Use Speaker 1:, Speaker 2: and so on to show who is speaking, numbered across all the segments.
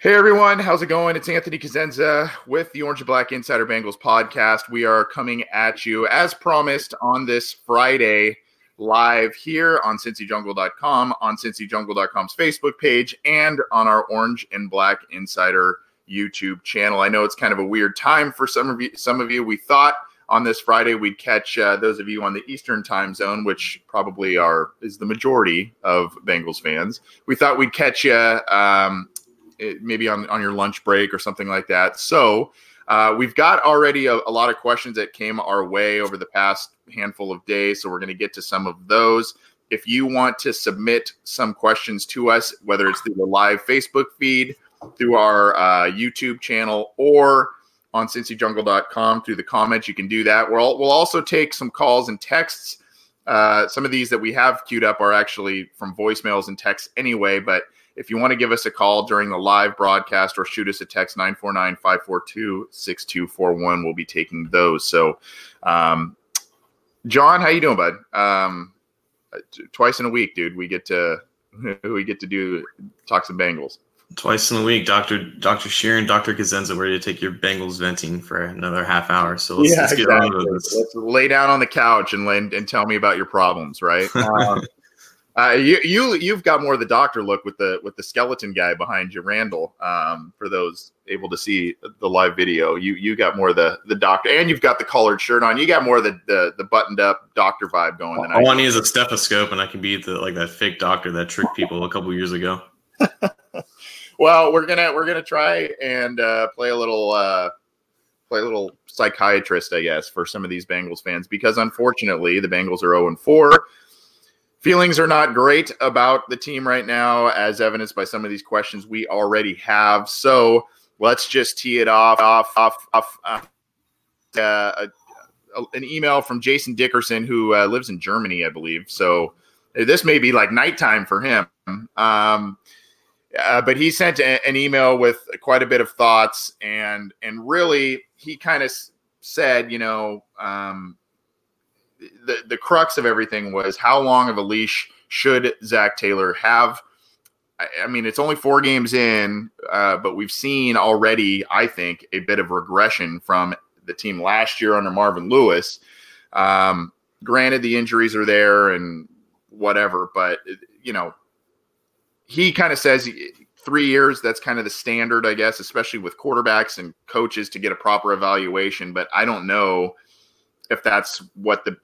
Speaker 1: Hey everyone, how's it going? It's Anthony Cosenza with the Orange and Black Insider Bengals podcast. We are coming at you as promised on this Friday live here on cincyjungle.com, on cincyjungle.com's Facebook page, and on our Orange and Black Insider YouTube channel. I know it's kind of a weird time for some of you. Some of you, we thought on this Friday we'd catch uh, those of you on the Eastern time zone, which probably are is the majority of Bengals fans. We thought we'd catch you um, maybe on, on your lunch break or something like that. So uh, we've got already a, a, lot of questions that came our way over the past handful of days. So we're going to get to some of those. If you want to submit some questions to us, whether it's through the live Facebook feed, through our uh, YouTube channel, or on cincyjungle.com through the comments, you can do that. We'll, we'll also take some calls and texts. Uh, some of these that we have queued up are actually from voicemails and texts anyway, but if you want to give us a call during the live broadcast or shoot us a text 949 542 6241, we'll be taking those. So, um, John, how you doing, bud? Um, twice in a week, dude. We get to we get to do talk some Bengals.
Speaker 2: Twice in a week, Doctor Doctor Sheeran, Doctor Cosenza, ready to take your Bengals venting for another half hour. So let's, yeah, let's get exactly. on with this.
Speaker 1: Let's lay down on the couch and and tell me about your problems, right? Um, uh, you you you've got more of the doctor look with the with the skeleton guy behind you, Randall. Um, for those able to see the live video, you you got more of the the doctor, and you've got the colored shirt on. You got more of the the, the buttoned up doctor vibe going.
Speaker 2: Than All I, I need is a stethoscope, and I can be the like that fake doctor that tricked people a couple years ago.
Speaker 1: well, we're gonna we're gonna try and uh, play a little. Uh, play a little psychiatrist, I guess, for some of these Bengals fans because unfortunately the Bengals are 0 and 4 feelings are not great about the team right now, as evidenced by some of these questions we already have. So let's just tee it off. Off. Off. off uh, uh, an email from Jason Dickerson, who uh, lives in Germany, I believe. So this may be like nighttime for him. Um, uh, but he sent a, an email with quite a bit of thoughts, and and really he kind of said, you know, um, the the crux of everything was how long of a leash should Zac Taylor have? I, I mean, it's only four games in, uh, but we've seen already, I think, a bit of regression from the team last year under Marvin Lewis. Um, granted, the injuries are there and whatever, but you know, he kind of says three years. That's kind of the standard, I guess, especially with quarterbacks and coaches to get a proper evaluation. But I don't know if that's what the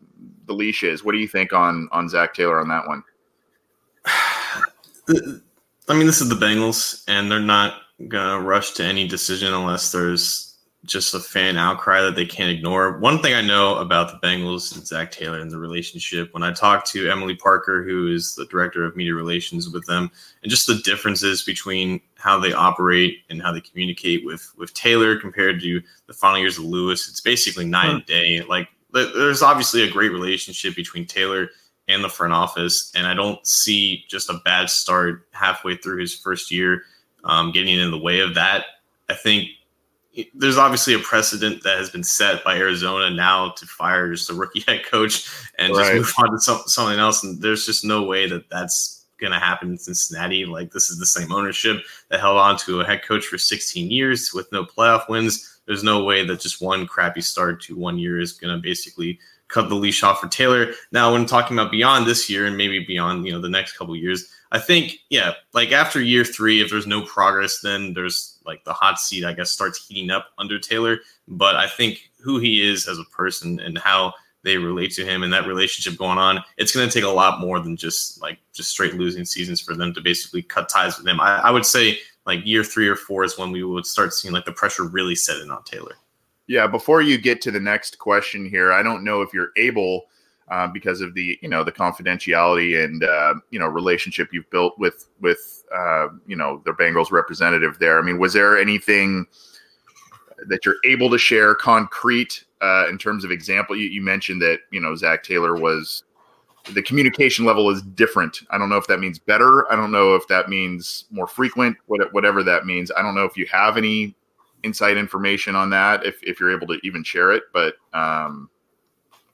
Speaker 1: the leash is. What do you think on on Zac Taylor on that one?
Speaker 2: I mean, this is the Bengals, and they're not gonna rush to any decision unless there's just a fan outcry that they can't ignore. One thing I know about the Bengals and Zac Taylor and the relationship, when I talked to Emily Parker, who is the director of media relations with them, and just the differences between how they operate and how they communicate with with Taylor compared to the final years of Lewis, it's basically night and hmm. day. Like there's obviously a great relationship between Taylor and the front office, and I don't see just a bad start halfway through his first year um, getting in the way of that. I think there's obviously a precedent that has been set by Arizona now to fire just a rookie head coach and right. just move on to some, something else. And there's just no way that that's going to happen in Cincinnati. Like this is the same ownership that held on to a head coach for 16 years with no playoff wins there's no way that just one crappy start to one year is going to basically cut the leash off for Taylor. Now, when talking about beyond this year and maybe beyond, you know, the next couple years, I think, yeah, like after year three, if there's no progress, then there's like the hot seat, I guess, starts heating up under Taylor. But I think who he is as a person and how they relate to him and that relationship going on, it's going to take a lot more than just like just straight losing seasons for them to basically cut ties with him. I, I would say like year three or four is when we would start seeing like the pressure really set in on Taylor.
Speaker 1: Yeah, before you get to the next question here, I don't know if you're able uh, because of the you know the confidentiality and uh, you know relationship you've built with with uh, you know the Bengals representative there. I mean, was there anything that you're able to share concrete uh, in terms of example? You, you mentioned that you know Zac Taylor was the communication level is different. I don't know if that means better. I don't know if that means more frequent. Whatever that means. I don't know if you have any inside information on that. If if you're able to even share it, but um,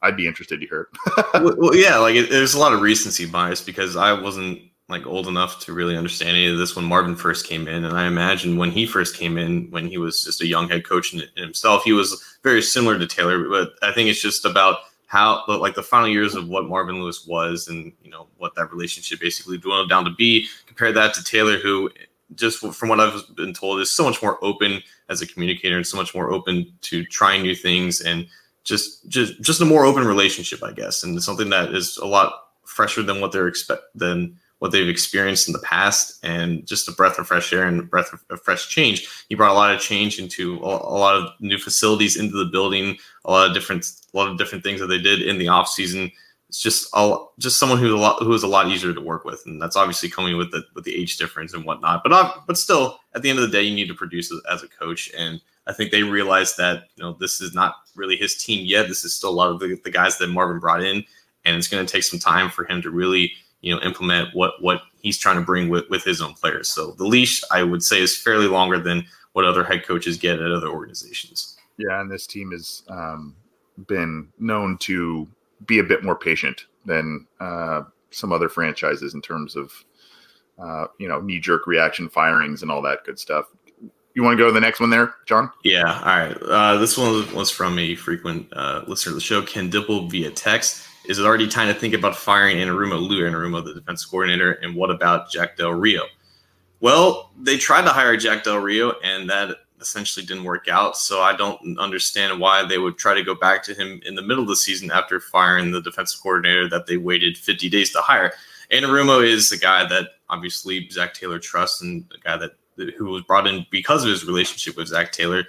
Speaker 1: I'd be interested to hear
Speaker 2: it. well, yeah, like it, there's a lot of recency bias because I wasn't like old enough to really understand any of this when Marvin first came in, and I imagine when he first came in, when he was just a young head coach in, in himself, he was very similar to Taylor. But I think it's just about how like the final years of what Marvin Lewis was, and you know what that relationship basically dwindled down to be. Compare that to Taylor, who just from what I've been told is so much more open as a communicator and so much more open to trying new things and just just just a more open relationship, I guess, and something that is a lot fresher than what they're expect than what they've experienced in the past, and just a breath of fresh air and a breath of, fresh change. He brought a lot of change into a, a, lot of new facilities into the building, a lot of different a lot of different things that they did in the off season. It's just a, just someone who's a lot who is a lot easier to work with, and that's obviously coming with the with the age difference and whatnot. But uh, but still, at the end of the day, you need to produce as a coach, and I think they realized that you know this is not really his team yet. This is still a lot of the, the guys that Marvin brought in, and it's going to take some time for him to really you know implement what what he's trying to bring with with his own players. So the leash, I would say, is fairly longer than what other head coaches get at other organizations.
Speaker 1: Yeah, and this team has um, been known to be a bit more patient than uh, some other franchises in terms of uh, you know knee jerk reaction firings and all that good stuff. You want to go to the next one there, John?
Speaker 2: Yeah. All right. Uh, this one was from a frequent uh, listener of the show, Ken Dipple, via text. Is it already time to think about firing Anarumo, Lou Anarumo, the defense coordinator? And what about Jack Del Rio? Well, they tried to hire Jack Del Rio, and that essentially didn't work out. So I don't understand why they would try to go back to him in the middle of the season after firing the defensive coordinator that they waited 50 days to hire. Anarumo is the guy that obviously Zac Taylor trusts and the guy that who was brought in because of his relationship with Zac Taylor.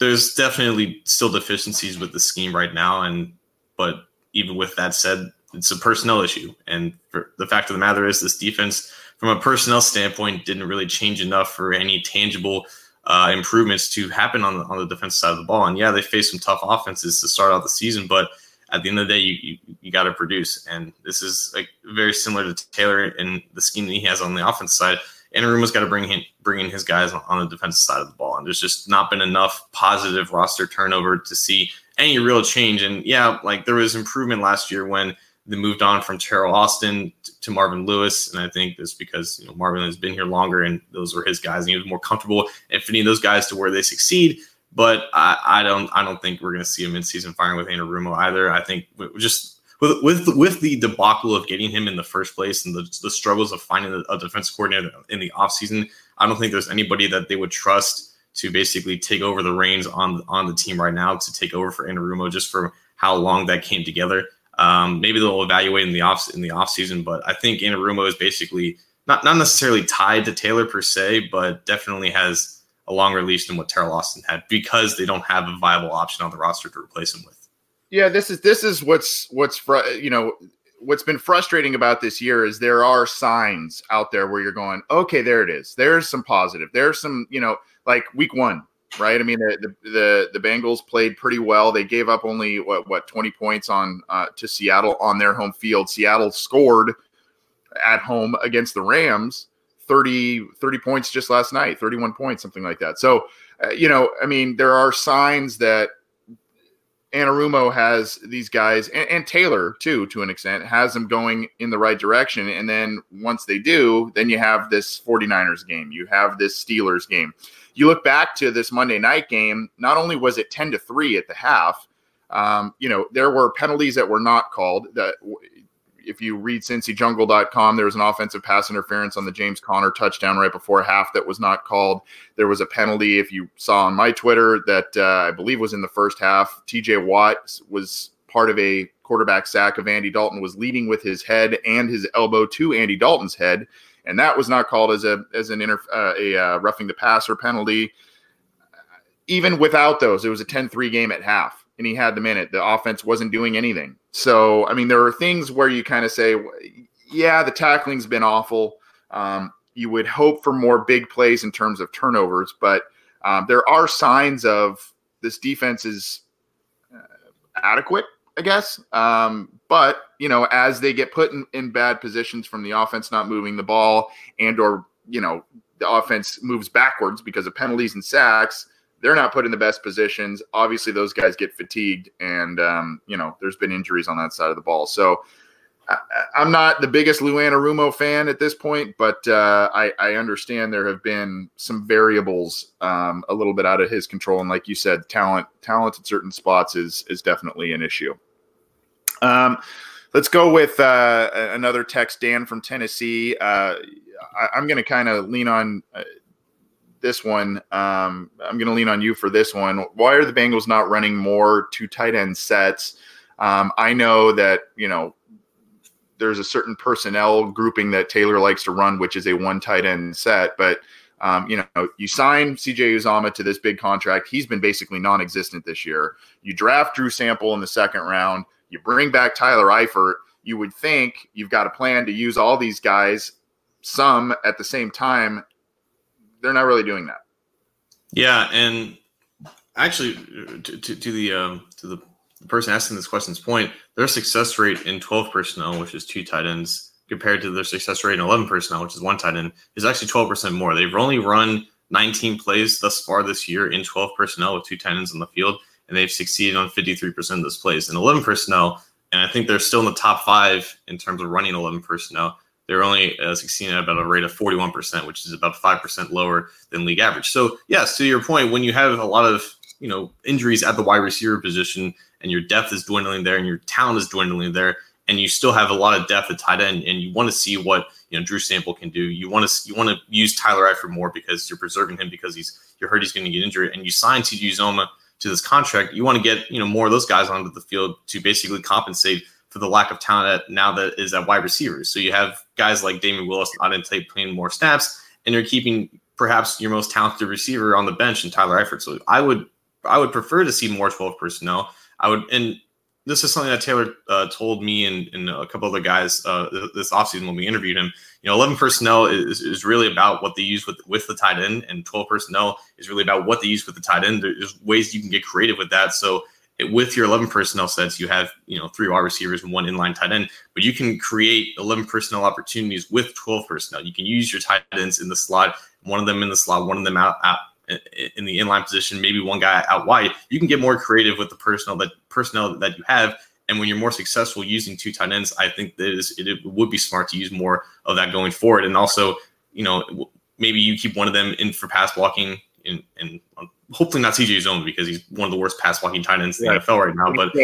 Speaker 2: There's definitely still deficiencies with the scheme right now, and but even with that said, it's a personnel issue. And the fact of the matter is, this defense, from a personnel standpoint, didn't really change enough for any tangible uh, improvements to happen on the, on the defensive side of the ball. And yeah, they faced some tough offenses to start out the season, but at the end of the day, you you, you got to produce. And this is like very similar to Taylor and the scheme that he has on the offense side. Anarumo's got to bring in, bring in his guys on the defensive side of the ball. And there's just not been enough positive roster turnover to see any real change. And yeah, like there was improvement last year when they moved on from Teryl Austin to Marvin Lewis. And I think that's because, you know, Marvin has been here longer and those were his guys and he was more comfortable and fitting those guys to where they succeed. But I, I don't I don't think we're going to see him in season firing with Anarumo either. I think just with with with the debacle of getting him in the first place and the, the struggles of finding a defense coordinator in the offseason, I don't think there's anybody that they would trust to basically take over the reins on on the team right now to take over for Anarumo just for how long that came together. Um, maybe they'll evaluate in the off in the offseason, but I think Anarumo is basically not not necessarily tied to Taylor per se, but definitely has a longer leash than what Teryl Austin had because they don't have a viable option on the roster to replace him with.
Speaker 1: Yeah, this is this is what's what's fr- you know what's been frustrating about this year is there are signs out there where you're going, okay, there it is. There's some positive. There's some, you know, like week one, right? I mean, the the the, Bengals played pretty well. They gave up only what what 20 points on uh, to Seattle on their home field. Seattle scored at home against the Rams 30 30 points just last night, 31 points, something like that. So, uh, you know, I mean, there are signs that Anarumo has these guys and, and, Taylor too, to an extent, has them going in the right direction. And then once they do, then you have this 49ers game, you have this Steelers game. You look back to this Monday night game, not only was it 10 to 3 at the half, um, you know, there were penalties that were not called that if you read cincyjungle.com, there was an offensive pass interference on the James Conner touchdown right before half that was not called. There was a penalty, if you saw on my Twitter, that uh, I believe was in the first half. TJ Watt was part of a quarterback sack of Andy Dalton was leading with his head and his elbow to Andy Dalton's head, and that was not called as a as an inter, uh, a uh, roughing the passer penalty. Even without those, it was a 10-3 game at half, and he had the minute. The offense wasn't doing anything. So, I mean, there are things where you kind of say, yeah, the tackling's been awful. Um, you would hope for more big plays in terms of turnovers, but um, there are signs of this defense is uh, adequate I guess. Um, but you know, as they get put in, in bad positions from the offense not moving the ball, and or you know, the offense moves backwards because of penalties and sacks, they're not put in the best positions. Obviously, those guys get fatigued, and um, you know, there's been injuries on that side of the ball. So I, am not the biggest Lou Anarumo fan at this point, but uh, I, I, understand there have been some variables um, a little bit out of his control, and like you said, talent talent at certain spots is is definitely an issue. Um, let's go with uh, another text, Dan from Tennessee. Uh, I, am going to kind of lean on uh, this one. Um, I'm going to lean on you for this one. Why are the Bengals not running more two tight end sets? Um, I know that you know there's a certain personnel grouping that Taylor likes to run, which is a one tight end set, but. Um, you know, you sign CJ Uzomah to this big contract. He's been basically non-existent this year. You draft Drew Sample in the second round. You bring back Tyler Eifert. You would think you've got a plan to use all these guys, some at the same time. They're not really doing that.
Speaker 2: Yeah, and actually, to, to, to the um, to the person asking this question's point, their success rate in 12 personnel, which is two tight ends, compared to their success rate in 11 personnel, which is one tight end, is actually 12% more. They've only run 19 plays thus far this year in 12 personnel with two tight ends on the field and they've succeeded on 53% of those plays. And 11 personnel, and I think they're still in the top five in terms of running 11 personnel. They're only uh, succeeding at about a rate of 41%, which is about 5% lower than league average. So, yes, to your point, when you have a lot of you know injuries at the wide receiver position and your depth is dwindling there and your talent is dwindling there and you still have a lot of depth at tight end and you want to see what you know Drew Sample can do. You want to you want to use Tyler Eifert more because you're preserving him because he's you're hurt he's going to get injured and you sign CJ Uzomah to this contract, you want to get you know more of those guys onto the field to basically compensate for the lack of talent at, now that is at wide receivers. So you have guys like Damion Willis Auden Tate playing more snaps, and you're keeping perhaps your most talented receiver on the bench in Tyler Eifert. So I would I would prefer to see more 12 personnel. I would and this is something that Taylor uh, told me and, and, a couple other guys uh, this offseason when we interviewed him. You know, 11 personnel is, is really about what they use with, with the tight end, and 12 personnel is really about what they use with the tight end. There's ways you can get creative with that. So, it, with your 11 personnel sets, you have, you know, three wide receivers and one inline tight end, but you can create 11 personnel opportunities with 12 personnel. You can use your tight ends in the slot, one of them in the slot, one of them out, out in the inline position, maybe one guy out wide. You can get more creative with the personnel that personnel that you have. And when you're more successful using two tight ends, I think that it, is, it would be smart to use more of that going forward. And also, you know, maybe you keep one of them in for pass blocking and, and um, hopefully not CJ Uzomah because he's one of the worst pass blocking tight ends in yeah. the NFL right now. But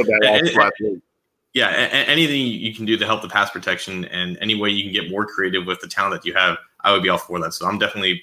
Speaker 2: yeah, anything you can do to help the pass protection and any way you can get more creative with the talent that you have, I would be all for that. So I'm definitely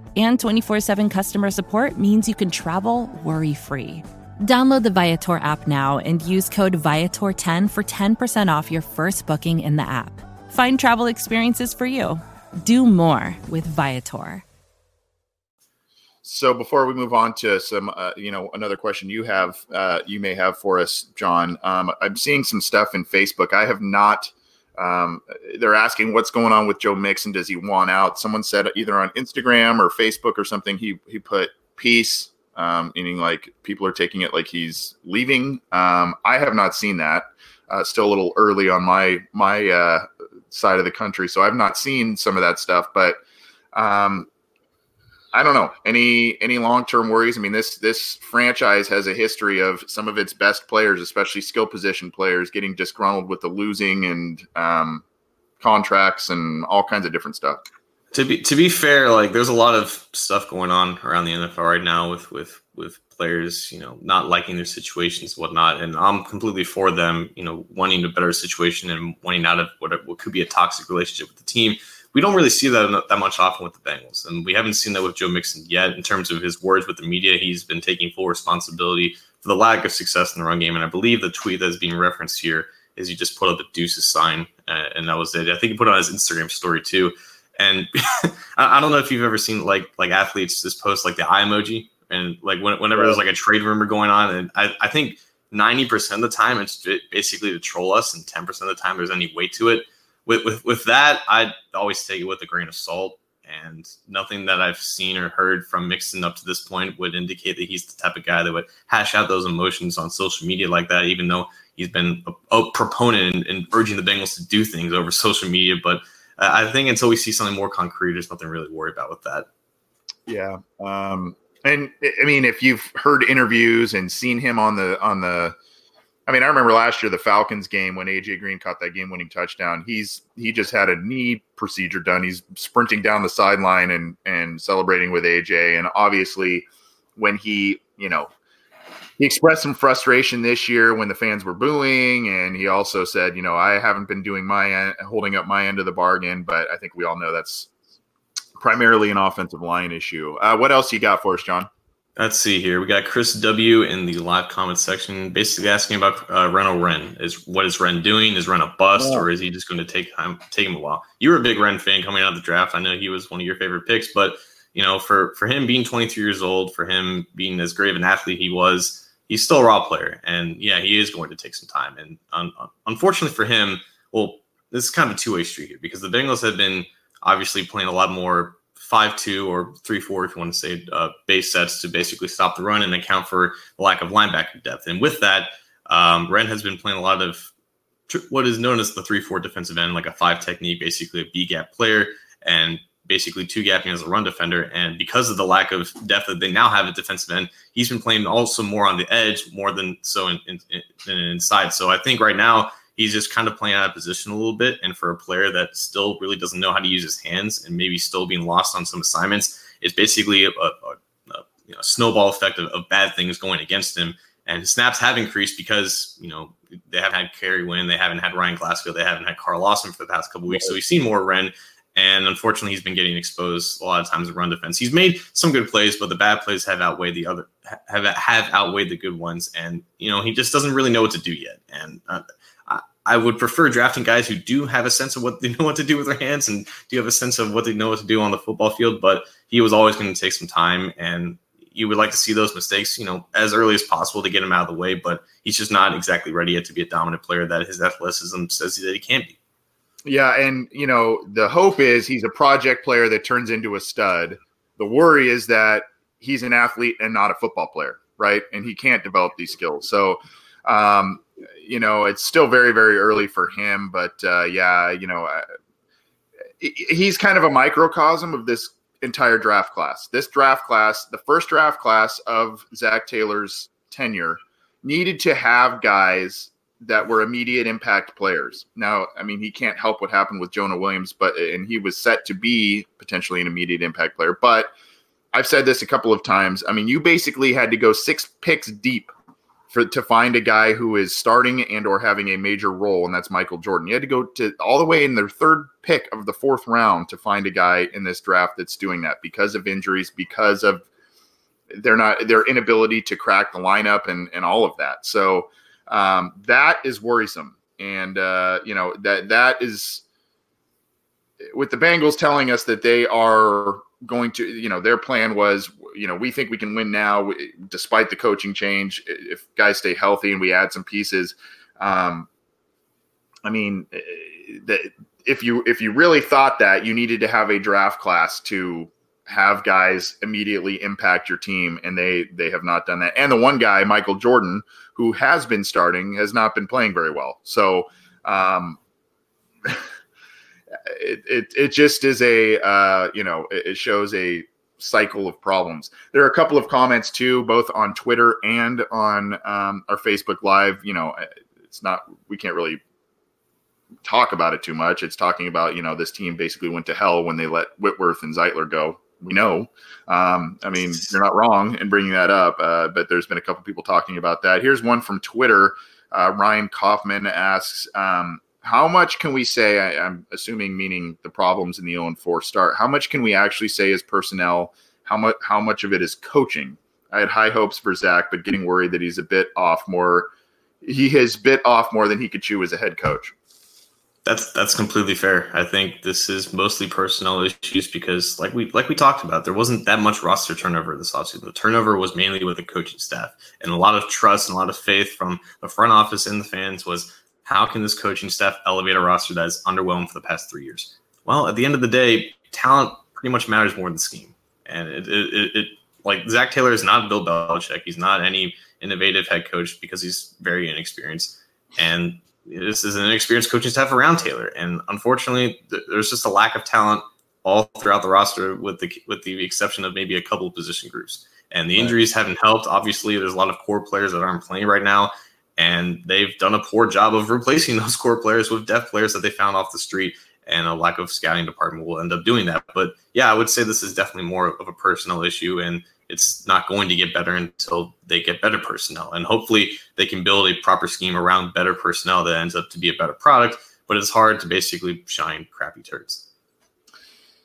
Speaker 3: and 24 7 customer support means you can travel worry free. Download the Viator app now and use code Viator10 for 10% off your first booking in the app. Find travel experiences for you. Do more with Viator.
Speaker 1: So before we move on to some, uh, you know, another question you have, uh, you may have for us, John. Um, I'm seeing some stuff in Facebook. I have not Um, they're asking what's going on with Joe Mixon. Does he want out? Someone said either on Instagram or Facebook or something. He he put peace, um, meaning like people are taking it like he's leaving. Um, I have not seen that. Uh, still a little early on my my uh, side of the country, so I've not seen some of that stuff. But um, I don't know any any long term worries. I mean this this franchise has a history of some of its best players, especially skill position players, getting disgruntled with the losing and um, contracts and all kinds of different stuff.
Speaker 2: To be to be fair, like there's a lot of stuff going on around the NFL right now with with with players, you know, not liking their situations, whatnot, and I'm completely for them, you know, wanting a better situation and wanting out of what, what could be a toxic relationship with the team we don't really see that that much often with the Bengals, and we haven't seen that with Joe Mixon yet. In terms of his words with the media, he's been taking full responsibility for the lack of success in the run game. And I believe the tweet that's being referenced here is he just put up the deuces sign, uh, and that was it. I think he put it on his Instagram story too. And I don't know if you've ever seen like like athletes just post like the eye emoji, and like whenever there's like a trade rumor going on, and I, I think. 90% of the time it's basically to troll us and 10% of the time there's any weight to it with, with with that, I'd always take it with a grain of salt. And nothing that I've seen or heard from Mixon up to this point would indicate that he's the type of guy that would hash out those emotions on social media like that, even though he's been a, a proponent and, and, urging the Bengals to do things over social media. But uh, I think until we see something more concrete, there's nothing really to worry about with that.
Speaker 1: Yeah. Um, and I mean, if you've heard interviews and seen him on the on the I mean, I remember last year the Falcons game when AJ Green caught that game-winning touchdown. He's he just had a knee procedure done. He's sprinting down the sideline and and celebrating with AJ. And obviously, when he you know he expressed some frustration this year when the fans were booing, and he also said, you know, I haven't been doing my end, holding up my end of the bargain, but I think we all know that's primarily an offensive line issue. Uh, what else you got for us, John?
Speaker 2: Let's see here. We got Chris W in the live comment section, basically asking about uh, Renell Wren. Is what is Wren doing? Is Wren a bust, yeah. or is he just going to take time, take him a while? You were a big Wren fan coming out of the draft. I know he was one of your favorite picks, but you know, for for him being 23 years old, for him being as great of an athlete he was, he's still a raw player, and yeah, he is going to take some time. And un- unfortunately for him, well, this is kind of a two way street here because the Bengals have been obviously playing a lot more five two or three four if you want to say uh, base sets to basically stop the run and account for the lack of linebacker depth. And with that, um, Wren has been playing a lot of tr- what is known as the three four defensive end, like a five technique, basically a B gap player, and basically two gapping as a run defender. And because of the lack of depth that they now have at defensive end, he's been playing also more on the edge more than so in, in, in inside. So I think right now he's just kind of playing out of position a little bit. And for a player that still really doesn't know how to use his hands and maybe still being lost on some assignments, it's basically a, a, a you know, snowball effect of, of, bad things going against him. And his snaps have increased because you know they haven't had Kerry Wynn, they haven't had Ryan Glasgow, they haven't had Carl Lawson for the past couple weeks. So we've seen more Wren. And unfortunately, he's been getting exposed a lot of times in run defense. He's made some good plays, but the bad plays have outweighed the other have have outweighed the good ones. And you know, he just doesn't really know what to do yet. And uh, I would prefer drafting guys who do have a sense of what they know what to do with their hands and do have a sense of what they know what to do on the football field. But he was always going to take some time, and you would like to see those mistakes, you know, as early as possible to get him out of the way. But he's just not exactly ready yet to be a dominant player that his athleticism says that he can be.
Speaker 1: Yeah, and you know the hope is he's a project player that turns into a stud. The worry is that he's an athlete and not a football player, right? And he can't develop these skills. So um, you know, it's still very, very early for him. But uh, yeah, you know, uh, he's kind of a microcosm of this entire draft class. This draft class, the first draft class of Zac Taylor's tenure, needed to have guys that were immediate impact players. Now, I mean, he can't help what happened with Jonah Williams, but and he was set to be potentially an immediate impact player. But I've said this a couple of times. I mean, you basically had to go six picks deep for to find a guy who is starting and or having a major role, and that's Michael Jordan. You had to go to all the way in the third pick of the fourth round to find a guy in this draft that's doing that because of injuries, because of they're not their inability to crack the lineup and and all of that. So um, that is worrisome, and uh, you know that that is with the Bengals telling us that they are going to, you know, their plan was, you know, we think we can win now despite the coaching change if guys stay healthy and we add some pieces. Um, I mean, if you if you really thought that you needed to have a draft class to have guys immediately impact your team and they they have not done that and the one guy michael jordan who has been starting has not been playing very well so um it, it, it just is a uh you know it, it shows a cycle of problems there are a couple of comments too both on twitter and on um, our facebook live you know it's not we can't really talk about it too much. It's talking about you know this team basically went to hell when they let Whitworth and Zeitler go. We know. Um, I mean, you're not wrong in bringing that up, uh, but there's been a couple people talking about that. Here's one from Twitter. Uh, Ryan Kaufman asks, um, "How much can we say? I, am assuming meaning the problems in the 0 4 start. How much can we actually say is personnel? How much? How much of it is coaching? I had high hopes for Zac, but getting worried that he's a bit off more. He has bit off more than he could chew as a head coach."
Speaker 2: That's that's completely fair. I think this is mostly personnel issues because, like we like we talked about, there wasn't that much roster turnover this offseason. The turnover was mainly with the coaching staff, and a lot of trust and a lot of faith from the front office and the fans was how can this coaching staff elevate a roster that is underwhelmed for the past three years? Well, at the end of the day, talent pretty much matters more than scheme, and it, it, it, it like Zac Taylor is not Bill Belichick. He's not any innovative head coach because he's very inexperienced, and this is an inexperienced coaching staff around Taylor, and unfortunately, th- there's just a lack of talent all throughout the roster, with the with the exception of maybe a couple of position groups. And the injuries haven't helped. Obviously, there's a lot of core players that aren't playing right now, and they've done a poor job of replacing those core players with depth players that they found off the street. And a lack of scouting department will end up doing that. But yeah, I would say this is definitely more of a personal issue, and it's not going to get better until they get better personnel. And hopefully they can build a proper scheme around better personnel that ends up to be a better product. But it's hard to basically shine crappy turds.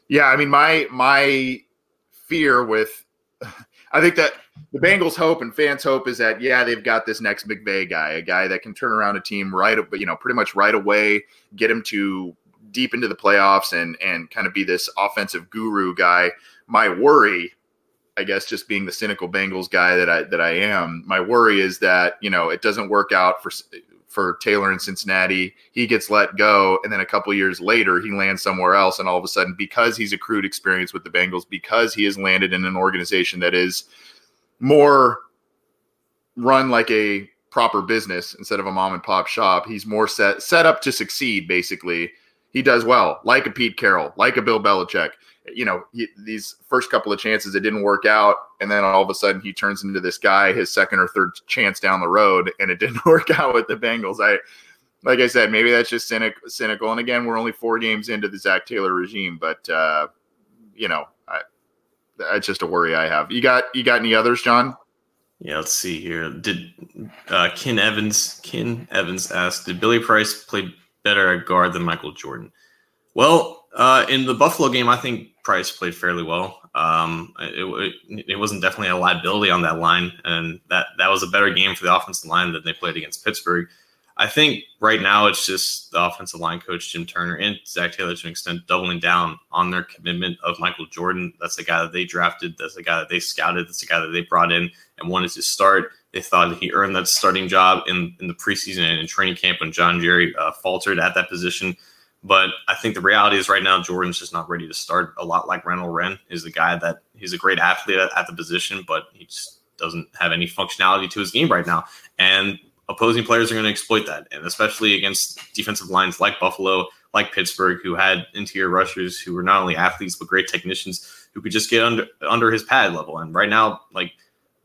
Speaker 1: Yeah, I mean my my fear with I think that the Bengals' hope and fans' hope is that yeah, they've got this next McVay guy, a guy that can turn around a team right, you know, pretty much right away, get him to deep into the playoffs, and and kind of be this offensive guru guy. My worry I guess just being the cynical Bengals guy that I that I am, my worry is that you know it doesn't work out for for Taylor in Cincinnati. He gets let go, and then a couple years later, he lands somewhere else, and all of a sudden, because he's accrued experience with the Bengals, because he has landed in an organization that is more run like a proper business instead of a mom and pop shop, he's more set set up to succeed. Basically, he does well, like a Pete Carroll, like a Bill Belichick you know, he, these first couple of chances it didn't work out, and then all of a sudden he turns into this guy, his second or third chance down the road, and it didn't work out with the Bengals. I, like I said, maybe that's just cynic, cynical. And again, we're only four games into the Zac Taylor regime, but uh, you know, that's just a worry I have. You got you got any others, John?
Speaker 2: Yeah, let's see here. Did uh, Ken Evans Ken Evans asked, did Billy Price play better at guard than Michael Jordan? Well, uh, in the Buffalo game, I think Price played fairly well. Um, it, it, it, wasn't definitely a liability on that line, and that that was a better game for the offensive line than they played against Pittsburgh. I think right now it's just the offensive line coach Jim Turner and Zac Taylor to an extent doubling down on their commitment of Michael Jordan. That's the guy that they drafted. That's the guy that they scouted. That's the guy that they brought in and wanted to start. They thought he earned that starting job in, in the preseason and in training camp when John Jerry uh, faltered at that position. But I think the reality is right now Jordan's just not ready to start. A lot like Renell Wren is the guy that he's a great athlete at, at the position, but he just doesn't have any functionality to his game right now. And opposing players are going to exploit that, and especially against defensive lines like Buffalo, like Pittsburgh, who had interior rushers who were not only athletes but great technicians who could just get under under his pad level. And right now, like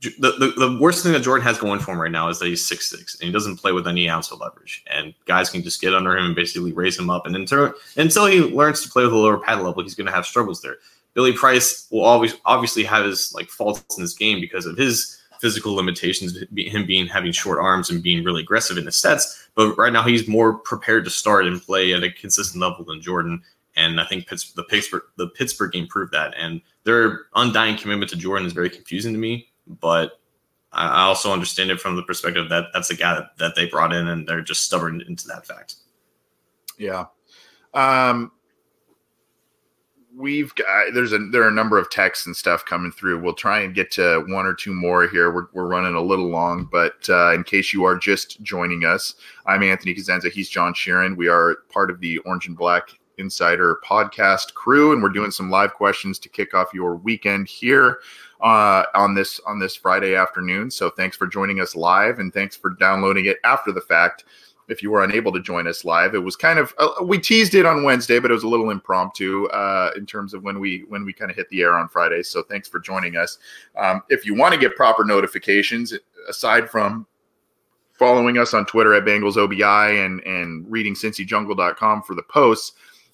Speaker 2: the, the, the worst thing that Jordan has going for him right now is that he's six six and he doesn't play with any ounce of leverage. And guys can just get under him and basically raise him up. And until until he learns to play with a lower pad level, he's going to have struggles there. Billy Price will always obviously have his like faults in this game because of his physical limitations, him being having short arms and being really aggressive in his sets. But right now, he's more prepared to start and play at a consistent level than Jordan. And I think the Pittsburgh the Pittsburgh game proved that. And their undying commitment to Jordan is very confusing to me but I also understand it from the perspective that that's a guy that, that they brought in and they're just stubborn into that fact.
Speaker 1: Yeah. Um, we've got there's a there are a number of texts and stuff coming through. We'll try and get to one or two more here. We're, we're running a little long, but uh, in case you are just joining us, I'm Anthony Cosenza. He's John Sheeran. We are part of the Orange and Black Insider podcast crew, and we're doing some live questions to kick off your weekend here uh, on this on this Friday afternoon. So thanks for joining us live, and thanks for downloading it after the fact if you were unable to join us live. It was kind of uh, we teased it on Wednesday, but it was a little impromptu uh, in terms of when we when we kind of hit the air on Friday. So thanks for joining us. Um, if you want to get proper notifications, aside from following us on Twitter at Bengals OBI and and reading CincyJungle.com for the posts.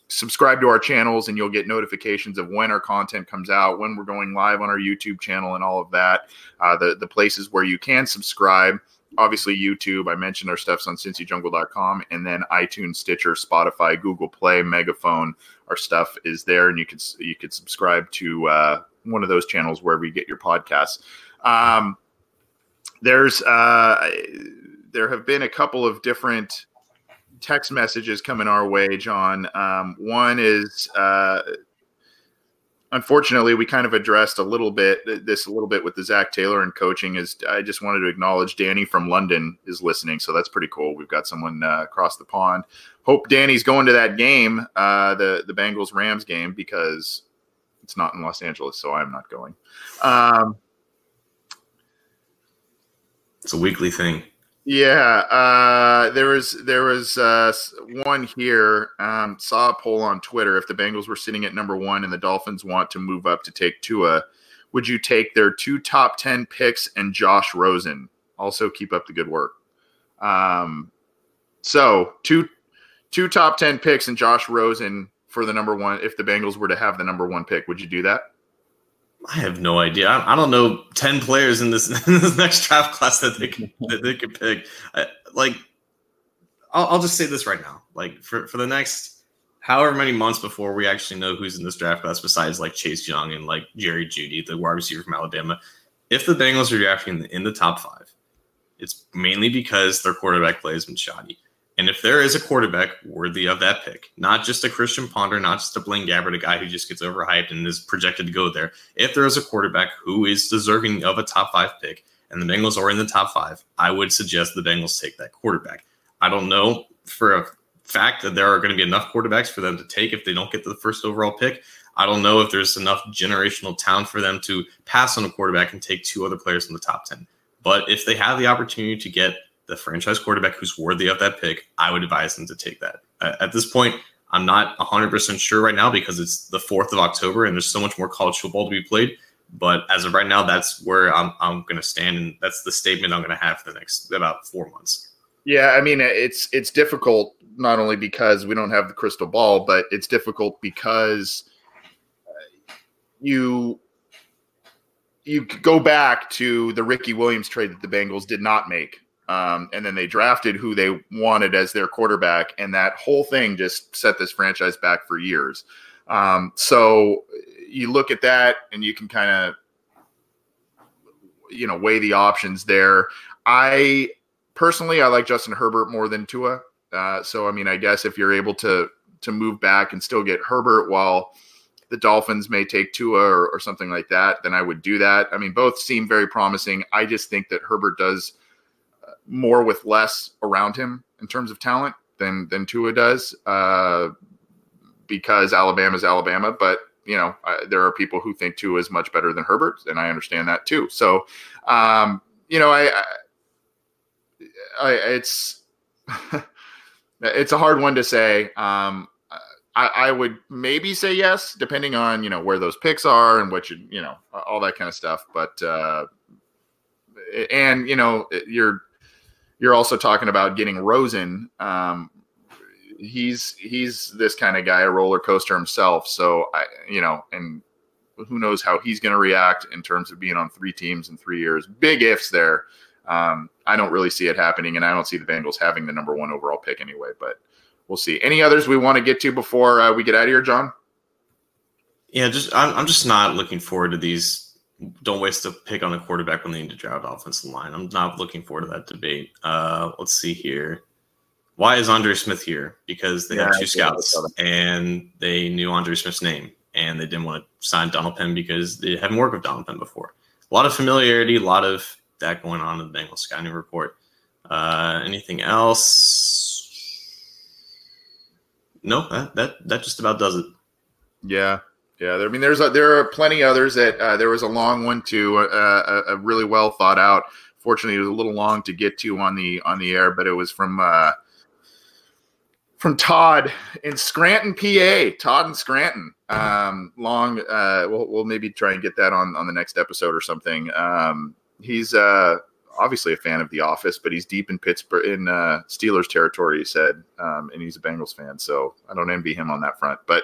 Speaker 1: Subscribe to our channels and you'll get notifications of when our content comes out, when we're going live on our YouTube channel, and all of that. Uh, the the places where you can subscribe obviously YouTube. I mentioned our stuff's on cincyjungle.com and then iTunes, Stitcher, Spotify, Google Play, Megaphone. Our stuff is there, and you could you could subscribe to uh, one of those channels wherever you get your podcasts. Um, there's uh, there have been a couple of different text messages coming our way, John. Um, one is uh, unfortunately, we kind of addressed a little bit this a little bit with the Zac Taylor and coaching. Is I just wanted to acknowledge Danny from London is listening, so that's pretty cool. We've got someone uh, across the pond. Hope Danny's going to that game, uh, the the Bengals Rams game, because it's not in Los Angeles, so I'm not going. Um,
Speaker 2: it's a weekly thing.
Speaker 1: Yeah, uh, there was there was uh, one here. Um, saw a poll on Twitter. If the Bengals were sitting at number one and the Dolphins want to move up to take Tua, would you take their two top ten picks and Josh Rosen? Also, keep up the good work. Um, so two two top ten picks and Josh Rosen for the number one. If the Bengals were to have the number one pick, would you do that?
Speaker 2: I have no idea. I, I don't know ten players in this, in this next draft class that they can that they could pick. I, like, I'll, I'll, just say this right now. Like for for the next however many months before we actually know who's in this draft class, besides like Chase Young and like Jerry Jeudy, the wide receiver from Alabama, if the Bengals are drafting in the, in the top five, it's mainly because their quarterback play has been shoddy. And if there is a quarterback worthy of that pick, not just a Christian Ponder, not just a Blaine Gabbert, a guy who just gets overhyped and is projected to go there, if there is a quarterback who is deserving of a top five pick and the Bengals are in the top five, I would suggest the Bengals take that quarterback. I don't know for a fact that there are going to be enough quarterbacks for them to take if they don't get the first overall pick. I don't know if there's enough generational talent for them to pass on a quarterback and take two other players in the top 10. But if they have the opportunity to get the franchise quarterback who's worthy of that pick, I would advise them to take that. At this point, I'm not 100% sure right now because it's the 4th of October and there's so much more college football to be played. But as of right now, that's where I'm, I'm going to stand. And that's the statement I'm going to have for the next about four months.
Speaker 1: Yeah, I mean, it's it's difficult not only because we don't have the crystal ball, but it's difficult because uh, you you go back to the Ricky Williams trade that the Bengals did not make um, and then they drafted who they wanted as their quarterback, and that whole thing just set this franchise back for years. Um, so you look at that, and you can kind of, you know, weigh the options there. I personally, I like Justin Herbert more than Tua. Uh, so I mean, I guess if you're able to to move back and still get Herbert while the Dolphins may take Tua or, or something like that, then I would do that. I mean, both seem very promising. I just think that Herbert does more with less around him in terms of talent than than Tua does, uh, because Alabama's Alabama. But you know, uh, there are people who think Tua is much better than Herbert, and I understand that too. So, um, you know, I, I, I it's it's a hard one to say. Um, I, I, would maybe say yes, depending on you know where those picks are and what you you know all that kind of stuff. But uh, and you know you're you're also talking about getting Rosen. Um, he's he's this kind of guy, a roller coaster himself. So I, you know, and who knows how he's going to react in terms of being on three teams in three years. Big ifs there. Um, I don't really see it happening, and I don't see the Bengals having the number one overall pick anyway. But we'll see. Any others we want to get to before uh, we get out of here, John?
Speaker 2: Yeah, just I'm, I'm just not looking forward to these don't waste a pick on a quarterback when they need to draft offensive line. I'm not looking forward to that debate. Uh, let's see here. Why is Andre Smith here? Because they yeah, have two scouts and they knew Andre Smith's name. and they didn't want to sign Donald Penn because they haven't worked with Donald Penn before. A lot of familiarity, a lot of that going on in the Bengals scouting report. Uh, anything else? No, that, that that just about does it.
Speaker 1: Yeah, yeah. I mean, there's a, there are plenty others that uh, there was a long one too, uh, a, a, really well thought out. Fortunately, it was a little long to get to on the on the air, but it was from uh, from Todd in Scranton, PA. Todd in Scranton. Um, long. Uh, we'll, we'll maybe try and get that on on the next episode or something. Um, he's uh, obviously a fan of The Office, but he's deep in Pittsburgh in uh, Steelers territory. He said, um, and he's a Bengals fan, so I don't envy him on that front. But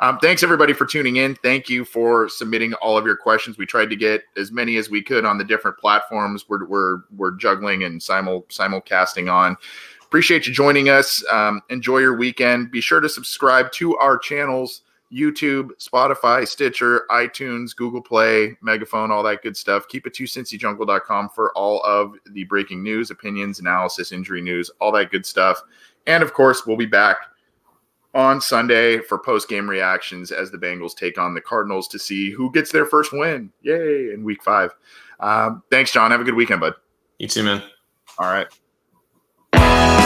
Speaker 1: um, thanks everybody for tuning in. Thank you for submitting all of your questions. We tried to get as many as we could on the different platforms we're we're, we're juggling and simul simulcasting on. Appreciate you joining us. Um, enjoy your weekend. Be sure to subscribe to our channels YouTube, Spotify, Stitcher, iTunes, Google Play, Megaphone, all that good stuff. Keep it to cincyjungle.com for all of the breaking news, opinions, analysis, injury news, all that good stuff. And of course, we'll be back on Sunday for post game reactions as the Bengals take on the Cardinals to see who gets their first win. Yay, in week five. Um, thanks, John. Have a good weekend, bud.
Speaker 2: You too, man.
Speaker 1: All right.